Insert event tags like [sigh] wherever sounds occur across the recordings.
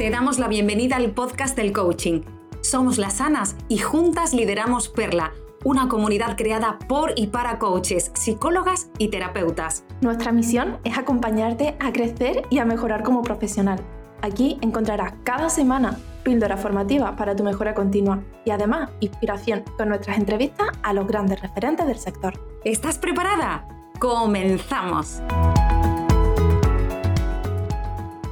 Te damos la bienvenida al podcast del coaching. Somos las Sanas y juntas lideramos Perla, una comunidad creada por y para coaches, psicólogas y terapeutas. Nuestra misión es acompañarte a crecer y a mejorar como profesional. Aquí encontrarás cada semana píldora formativa para tu mejora continua y además inspiración con nuestras entrevistas a los grandes referentes del sector. ¿Estás preparada? ¡Comenzamos!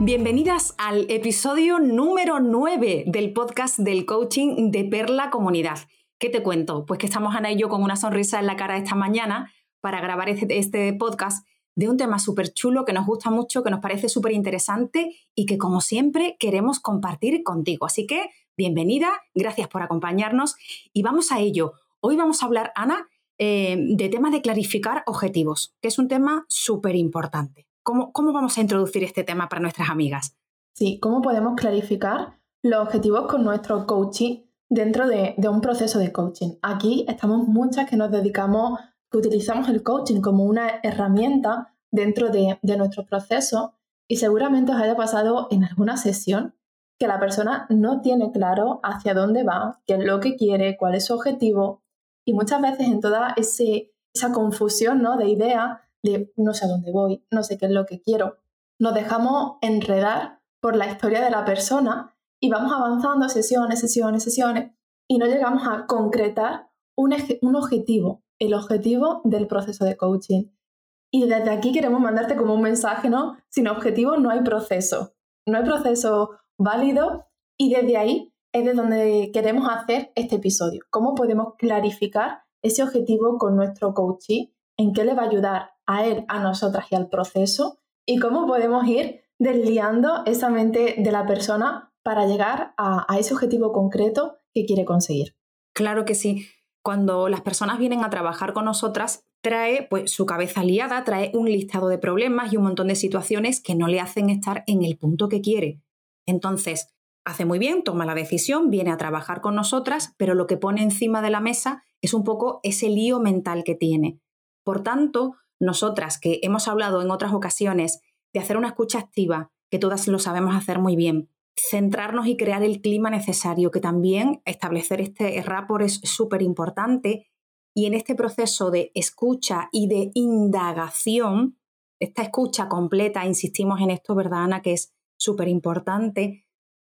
Bienvenidas al episodio número 9 del podcast del coaching de Perla Comunidad. ¿Qué te cuento? Pues que estamos Ana y yo con una sonrisa en la cara esta mañana para grabar este, este podcast de un tema súper chulo que nos gusta mucho, que nos parece súper interesante y que como siempre queremos compartir contigo. Así que bienvenida, gracias por acompañarnos y vamos a ello. Hoy vamos a hablar, Ana, eh, de temas de clarificar objetivos, que es un tema súper importante. ¿Cómo, ¿Cómo vamos a introducir este tema para nuestras amigas? Sí, ¿cómo podemos clarificar los objetivos con nuestro coaching dentro de, de, un proceso de coaching. Aquí estamos muchas que nos dedicamos que utilizamos el coaching como una herramienta dentro de, nuestro proceso y seguramente os haya pasado en alguna sesión que la persona no tiene claro hacia dónde va, qué es lo que quiere, cuál es su objetivo y muchas veces en toda ese, esa confusión ¿no? de idea no sé a dónde voy, no sé qué es lo que quiero, nos dejamos enredar por la historia de la persona y vamos avanzando sesiones, sesiones, sesiones y no llegamos a concretar un, un objetivo, el objetivo del proceso de coaching. Y desde aquí queremos mandarte como un mensaje, ¿no? Sin objetivo no hay proceso, no hay proceso válido y desde ahí es de donde queremos hacer este episodio. ¿Cómo podemos clarificar ese objetivo con nuestro coaching? ¿En qué le va a ayudar a él, a nosotras y al proceso? ¿Y cómo podemos ir desliando esa mente de la persona para llegar a, ese objetivo concreto que quiere conseguir? Claro que sí cuando las personas vienen a trabajar con nosotras, trae pues su cabeza liada, trae un listado de problemas y un montón de situaciones que no le hacen estar en el punto que quiere. Entonces, hace muy bien, toma la decisión, viene a trabajar con nosotras, pero lo que pone encima de la mesa es un poco ese lío mental que tiene. Por tanto, nosotras que hemos hablado en otras ocasiones de hacer una escucha activa, que todas lo sabemos hacer muy bien, centrarnos y crear el clima necesario, que también establecer este rapport es súper importante. Y en este proceso de escucha y de indagación, esta escucha completa, insistimos en esto, ¿verdad, Ana? Que es súper importante,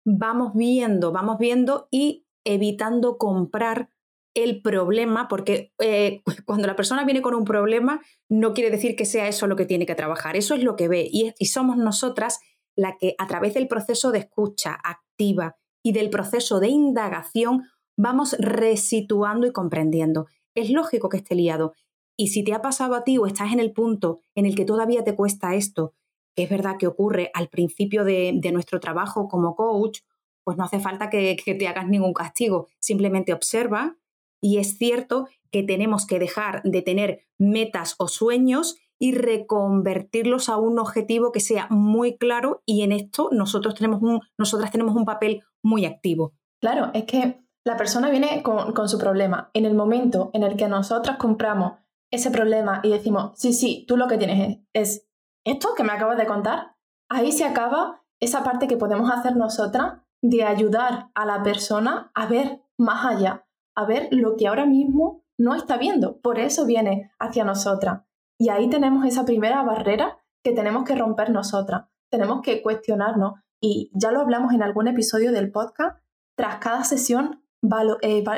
vamos viendo, vamos viendo y evitando comprar el problema, porque eh, [laughs] cuando la persona viene con un problema, no quiere decir que sea eso lo que tiene que trabajar, eso es lo que ve y, somos nosotras la que a través del proceso de escucha activa y del proceso de indagación vamos resituando y comprendiendo. Es lógico que esté liado. Y si te ha pasado a ti o estás en el punto en el que todavía te cuesta esto, que es verdad que ocurre al principio de, nuestro trabajo como coach, pues no hace falta que te hagas ningún castigo, simplemente observa y es cierto que tenemos que dejar de tener metas o sueños y reconvertirlos a un objetivo que sea muy claro y en esto nosotros tenemos un, nosotras tenemos un papel muy activo. Claro, es que la persona viene con, con su problema. En el momento en el que nosotras compramos ese problema y decimos, sí, sí, tú lo que tienes es, esto que me acabas de contar, ahí se acaba esa parte que podemos hacer nosotras de ayudar a la persona a ver más allá, a ver lo que ahora mismo no está viendo. Por eso viene hacia nosotras. Y ahí tenemos esa primera barrera que tenemos que romper nosotras. Tenemos que cuestionarnos. Y ya lo hablamos en algún episodio del podcast. Tras cada sesión,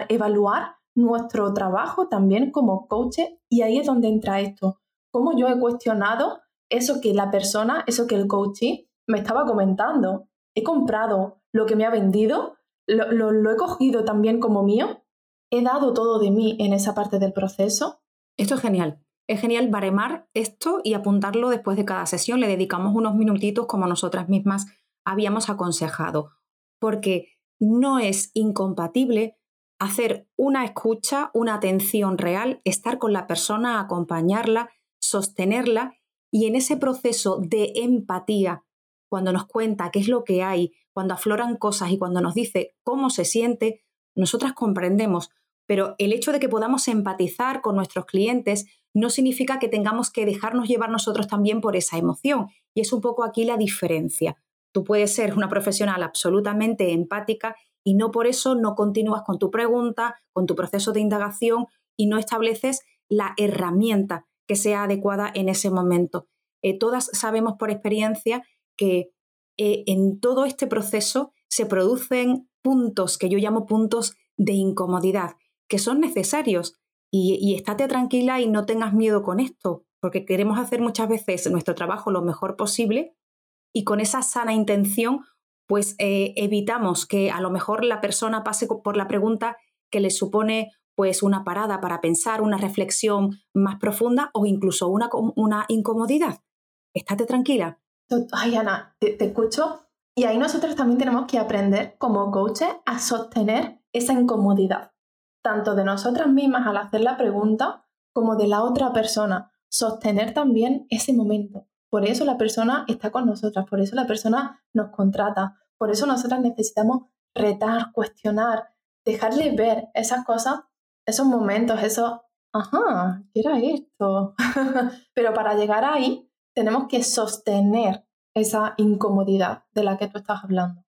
evaluar nuestro trabajo también como coach. Y ahí es donde entra esto. Cómo yo he cuestionado eso que la persona, eso que el coach me estaba comentando. He comprado lo que me ha vendido, lo, lo he cogido también como mío. He dado todo de mí en esa parte del proceso. Esto es genial, es genial baremar esto y apuntarlo después de cada sesión. Le dedicamos unos minutitos como nosotras mismas habíamos aconsejado, porque no es incompatible hacer una escucha, una atención real, estar con la persona, acompañarla, sostenerla y en ese proceso de empatía, cuando nos cuenta qué es lo que hay, cuando afloran cosas y cuando nos dice cómo se siente, nosotras comprendemos, pero el hecho de que podamos empatizar con nuestros clientes no significa que tengamos que dejarnos llevar nosotros también por esa emoción. Y es un poco aquí la diferencia. Tú puedes ser una profesional absolutamente empática y no por eso no continúas con tu pregunta, con tu proceso de indagación y no estableces la herramienta que sea adecuada en ese momento. Eh, todas sabemos por experiencia que eh, en todo este proceso se producen puntos que yo llamo puntos de incomodidad, que son necesarios. Y, y estate tranquila y no tengas miedo con esto, porque queremos hacer muchas veces nuestro trabajo lo mejor posible y con esa sana intención, pues eh, evitamos que a lo mejor la persona pase por la pregunta que le supone pues una parada para pensar, una reflexión más profunda o incluso una, una incomodidad. Estate tranquila. Ay, Ana, te, escucho. Y ahí nosotros también tenemos que aprender como coaches a sostener esa incomodidad, tanto de nosotras mismas al hacer la pregunta como de la otra persona. Sostener también ese momento. Por eso la persona está con nosotras, por eso la persona nos contrata, por eso nosotras necesitamos retar, cuestionar, dejarle ver esas cosas esos momentos, eso, ajá, ¿qué era esto? [laughs] Pero para llegar ahí tenemos que sostener esa incomodidad de la que tú estás hablando.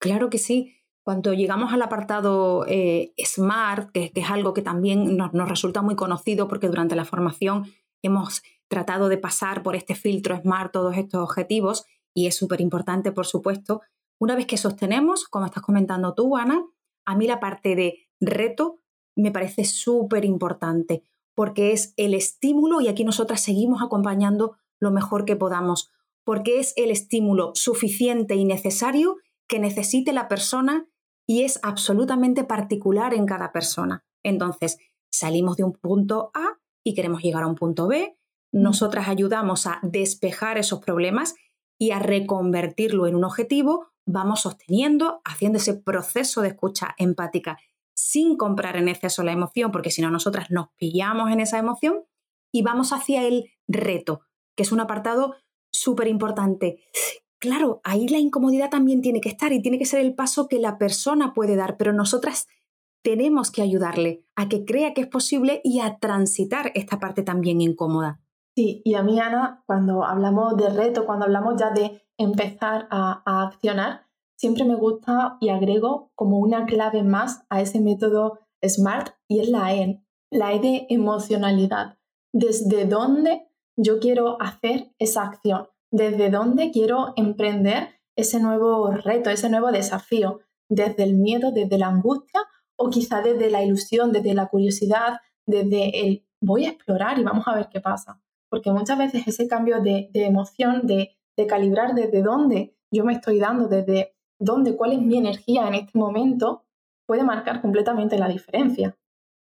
Claro que sí. Cuando llegamos al apartado eh, SMART, que, es algo que también nos, nos resulta muy conocido porque durante la formación hemos tratado de pasar por este filtro SMART todos estos objetivos y es súper importante, por supuesto. Una vez que sostenemos, como estás comentando tú, Ana, a mí la parte de reto me parece súper importante porque es el estímulo y aquí nosotras seguimos acompañando lo mejor que podamos, porque es el estímulo suficiente y necesario que necesite la persona y es absolutamente particular en cada persona. Entonces, salimos de un punto A y queremos llegar a un punto B, nosotras ayudamos a despejar esos problemas y a reconvertirlo en un objetivo, vamos sosteniendo, haciendo ese proceso de escucha empática sin comprar en exceso la emoción, porque si no nosotras nos pillamos en esa emoción y vamos hacia el reto, que es un apartado súper importante. Claro, ahí la incomodidad también tiene que estar y tiene que ser el paso que la persona puede dar, pero nosotras tenemos que ayudarle a que crea que es posible y a transitar esta parte también incómoda. Sí, y a mí, Ana, cuando hablamos de reto, cuando hablamos ya de empezar a, a accionar, siempre me gusta y agrego como una clave más a ese método SMART y es la E, la E de emocionalidad. ¿Desde dónde yo quiero hacer esa acción? ¿Desde dónde quiero emprender ese nuevo reto, ese nuevo desafío? ¿Desde el miedo, desde la angustia o quizá desde la ilusión, desde la curiosidad, desde el voy a explorar y vamos a ver qué pasa? Porque muchas veces ese cambio de, emoción, de, de calibrar desde dónde yo me estoy dando, desde dónde, cuál es mi energía en este momento, puede marcar completamente la diferencia.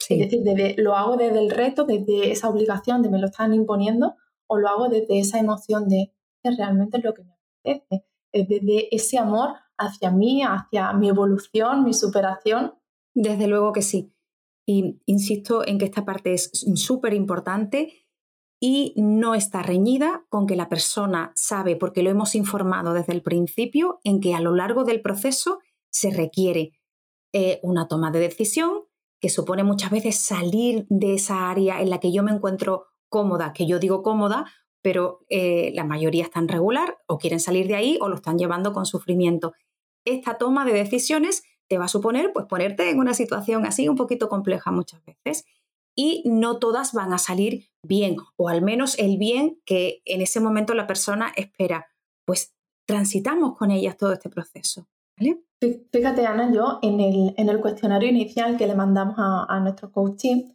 Es decir, lo hago desde el reto, desde esa obligación de me lo están imponiendo, o lo hago desde esa emoción de que realmente es lo que me apetece, es desde ese amor hacia mí, hacia mi evolución, mi superación. Desde luego que sí. Y insisto en que esta parte es súper importante y no está reñida con que la persona sabe, porque lo hemos informado desde el principio, en que a lo largo del proceso se requiere eh, una toma de decisión que supone muchas veces salir de esa área en la que yo me encuentro cómoda, que yo digo cómoda, pero eh, la mayoría están regular o quieren salir de ahí o lo están llevando con sufrimiento. Esta toma de decisiones te va a suponer pues ponerte en una situación así un poquito compleja muchas veces y no todas van a salir bien, o al menos el bien que en ese momento la persona espera. Pues transitamos con ellas todo este proceso. Fíjate, Ana, yo en el, en el, cuestionario inicial que le mandamos a, nuestro coaching,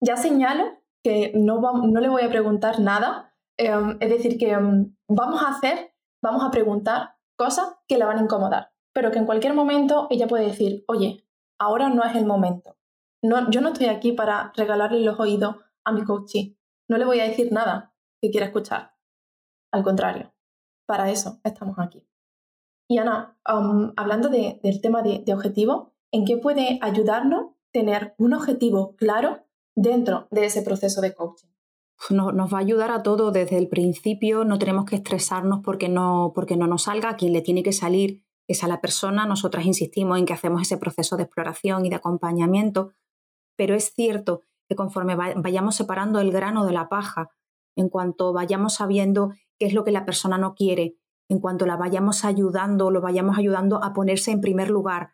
ya señalo que no, no le voy a preguntar nada, em, es decir, que em, vamos a hacer, vamos a preguntar cosas que la van a incomodar, pero que en cualquier momento ella puede decir, oye, ahora no es el momento, no, yo no estoy aquí para regalarle los oídos a mi coachee. No le voy a decir nada que quiera escuchar. Al contrario, para eso estamos aquí. Y Ana, um, hablando del tema de, objetivo, ¿en qué puede ayudarnos tener un objetivo claro dentro de ese proceso de coaching? Nos, va a ayudar a todo desde el principio, no tenemos que estresarnos porque no, porque no nos salga, quien le tiene que salir es a la persona, nosotras insistimos en que hacemos ese proceso de exploración y de acompañamiento, pero es cierto que conforme vayamos separando el grano de la paja, en cuanto vayamos sabiendo qué es lo que la persona no quiere en cuanto la vayamos ayudando, lo vayamos ayudando a ponerse en primer lugar,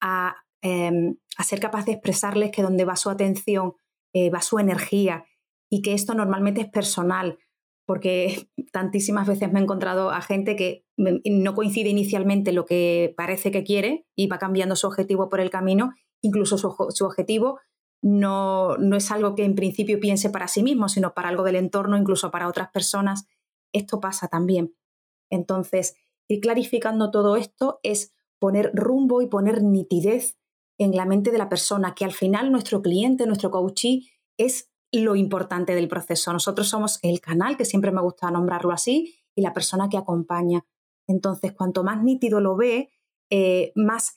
a, em, ser capaz de expresarles que donde va su atención, eh, va su energía y que esto normalmente es personal, porque [laughs] tantísimas veces me he encontrado a gente que no coincide inicialmente lo que parece que quiere y va cambiando su objetivo por el camino, incluso su, objetivo no, no, es algo que en principio piense para sí mismo, sino para algo del entorno, incluso para otras personas. Esto pasa también. Entonces, ir clarificando todo esto es poner rumbo y poner nitidez en la mente de la persona, que al final nuestro cliente, nuestro coachee, es lo importante del proceso. Nosotros somos el canal, que siempre me gusta nombrarlo así, y la persona que acompaña. Entonces, cuanto más nítido lo ve, eh, más,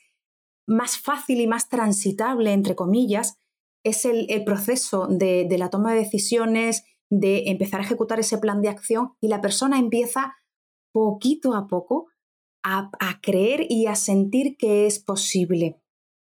más fácil y más transitable, entre comillas, es el, proceso de, de, la toma de decisiones, de empezar a ejecutar ese plan de acción y la persona empieza poquito a poco a, creer y a sentir que es posible.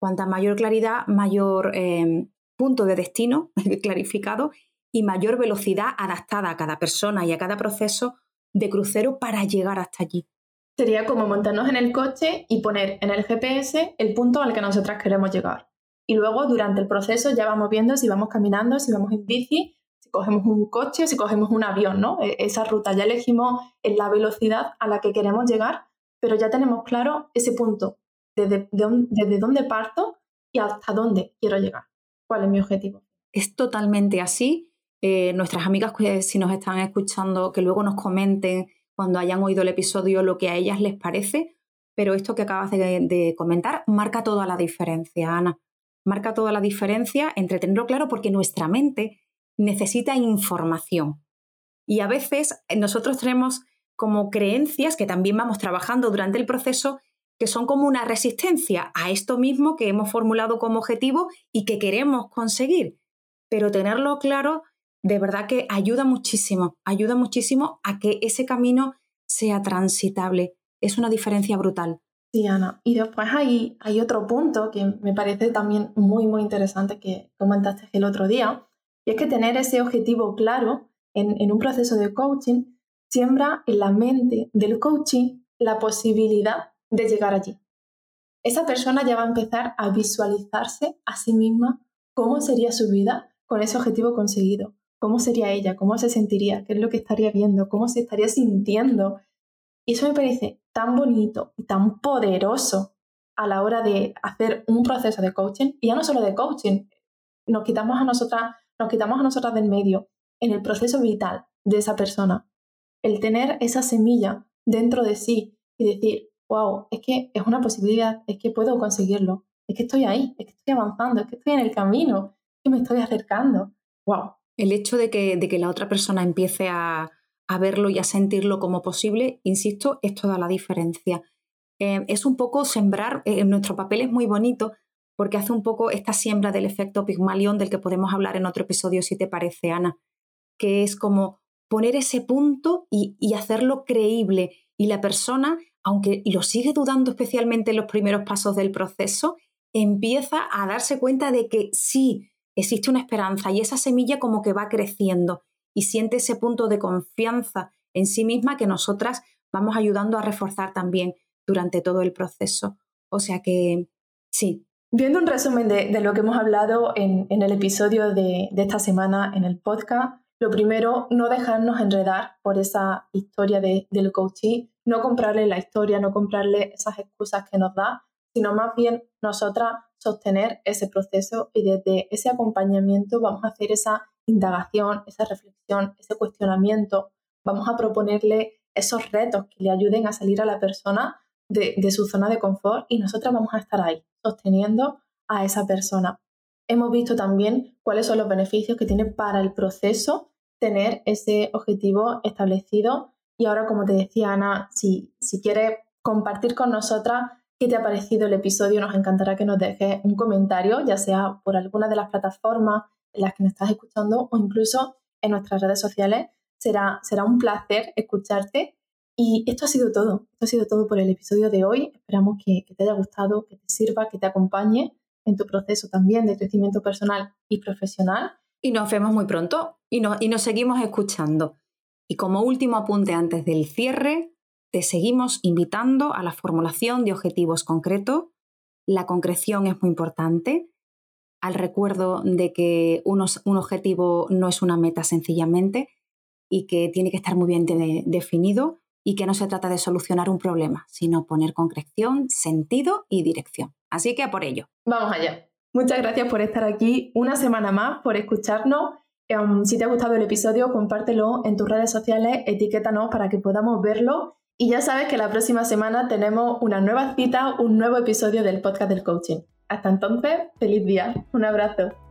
Cuanta mayor claridad, mayor em, punto de destino [laughs] clarificado y mayor velocidad adaptada a cada persona y a cada proceso de crucero para llegar hasta allí. Sería como montarnos en el coche y poner en el GPS el punto al que nosotras queremos llegar. Y luego durante el proceso ya vamos viendo si vamos caminando, si vamos en bici, cogemos un coche, si cogemos un avión, ¿no? E, esa ruta ya elegimos la velocidad a la que queremos llegar, pero ya tenemos claro ese punto, desde, desde dónde parto y hasta dónde quiero llegar cuál es mi objetivo. Es totalmente así. Eh, nuestras amigas si nos están escuchando, que luego nos comenten cuando hayan oído el episodio lo que a ellas les parece, pero esto que acabas de, comentar marca toda la diferencia, Ana. Marca toda la diferencia entre tenerlo claro porque nuestra mente necesita información. Y a veces nosotros tenemos como creencias que también vamos trabajando durante el proceso que son como una resistencia a esto mismo que hemos formulado como objetivo y que queremos conseguir. Pero tenerlo claro de verdad que ayuda muchísimo, ayuda muchísimo a que ese camino sea transitable. Es una diferencia brutal. Sí, Ana. Y después hay, hay otro punto que me parece también muy, muy interesante que comentaste el otro día, y es que tener ese objetivo claro en, un proceso de coaching siembra en la mente del coaching la posibilidad de llegar allí. Esa persona ya va a empezar a visualizarse a sí misma cómo sería su vida con ese objetivo conseguido, cómo sería ella, cómo se sentiría, qué es lo que estaría viendo, cómo se estaría sintiendo. Y eso me parece tan bonito y tan poderoso a la hora de hacer un proceso de coaching, y ya no solo de coaching, nos quitamos a nosotras, nos quitamos a nosotras del medio en el proceso vital de esa persona. El tener esa semilla dentro de sí y decir, wow, es que es una posibilidad, es que puedo conseguirlo, es que estoy ahí, es que estoy avanzando, es que estoy en el camino, es que me estoy acercando. Wow. El hecho de que, de que la otra persona empiece a, a, verlo y a sentirlo como posible, insisto, es toda la diferencia. Eh, es un poco sembrar, eh, nuestro papel es muy bonito porque hace un poco esta siembra del efecto Pigmalión del que podemos hablar en otro episodio, si te parece, Ana, que es como poner ese punto y, y hacerlo creíble y la persona aunque lo sigue dudando especialmente en los primeros pasos del proceso, empieza a darse cuenta de que sí, existe una esperanza y esa semilla como que va creciendo y siente ese punto de confianza en sí misma que nosotras vamos ayudando a reforzar también durante todo el proceso. O sea que sí. Viendo un resumen de, lo que hemos hablado en, el episodio de, esta semana en el podcast, lo primero, no dejarnos enredar por esa historia del coaching no comprarle la historia, no comprarle esas excusas que nos da, sino más bien nosotras sostener ese proceso y desde ese acompañamiento vamos a hacer esa indagación, esa reflexión, ese cuestionamiento, vamos a proponerle esos retos que le ayuden a salir a la persona de, su zona de confort y nosotras vamos a estar ahí sosteniendo a esa persona. Hemos visto también cuáles son los beneficios que tiene para el proceso tener ese objetivo establecido y ahora, como te decía Ana, si, si quieres compartir con nosotras qué te ha parecido el episodio, nos encantará que nos dejes un comentario, ya sea por alguna de las plataformas en las que nos estás escuchando o incluso en nuestras redes sociales. Será, será un placer escucharte. Y esto ha sido todo. Esto ha sido todo por el episodio de hoy. Esperamos que, te haya gustado, que te sirva, que te acompañe en tu proceso también de crecimiento personal y profesional. Y nos vemos muy pronto y, y nos seguimos escuchando. Y como último apunte antes del cierre, te seguimos invitando a la formulación de objetivos concretos. La concreción es muy importante, al recuerdo de que un objetivo no es una meta sencillamente y que tiene que estar muy bien definido y que no se trata de solucionar un problema, sino poner concreción, sentido y dirección. Así que a por ello. Vamos allá. Muchas gracias por estar aquí una semana más, por escucharnos. Em, si te ha gustado el episodio, compártelo en tus redes sociales, etiquétanos para que podamos verlo. Y ya sabes que la próxima semana tenemos una nueva cita, un nuevo episodio del podcast del coaching. Hasta entonces, feliz día. Un abrazo.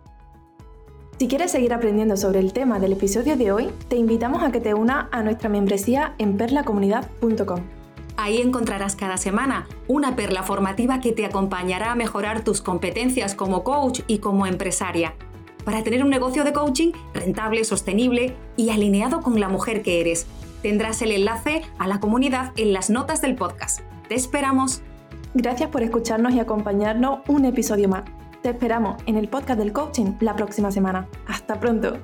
Si quieres seguir aprendiendo sobre el tema del episodio de hoy, te invitamos a que te unas a nuestra membresía en perlacomunidad.com. Ahí encontrarás cada semana una perla formativa que te acompañará a mejorar tus competencias como coach y como empresaria, para tener un negocio de coaching rentable, sostenible y alineado con la mujer que eres. Tendrás el enlace a la comunidad en las notas del podcast. Te esperamos. Gracias por escucharnos y acompañarnos un episodio más. Te esperamos en el podcast del coaching la próxima semana. Hasta pronto.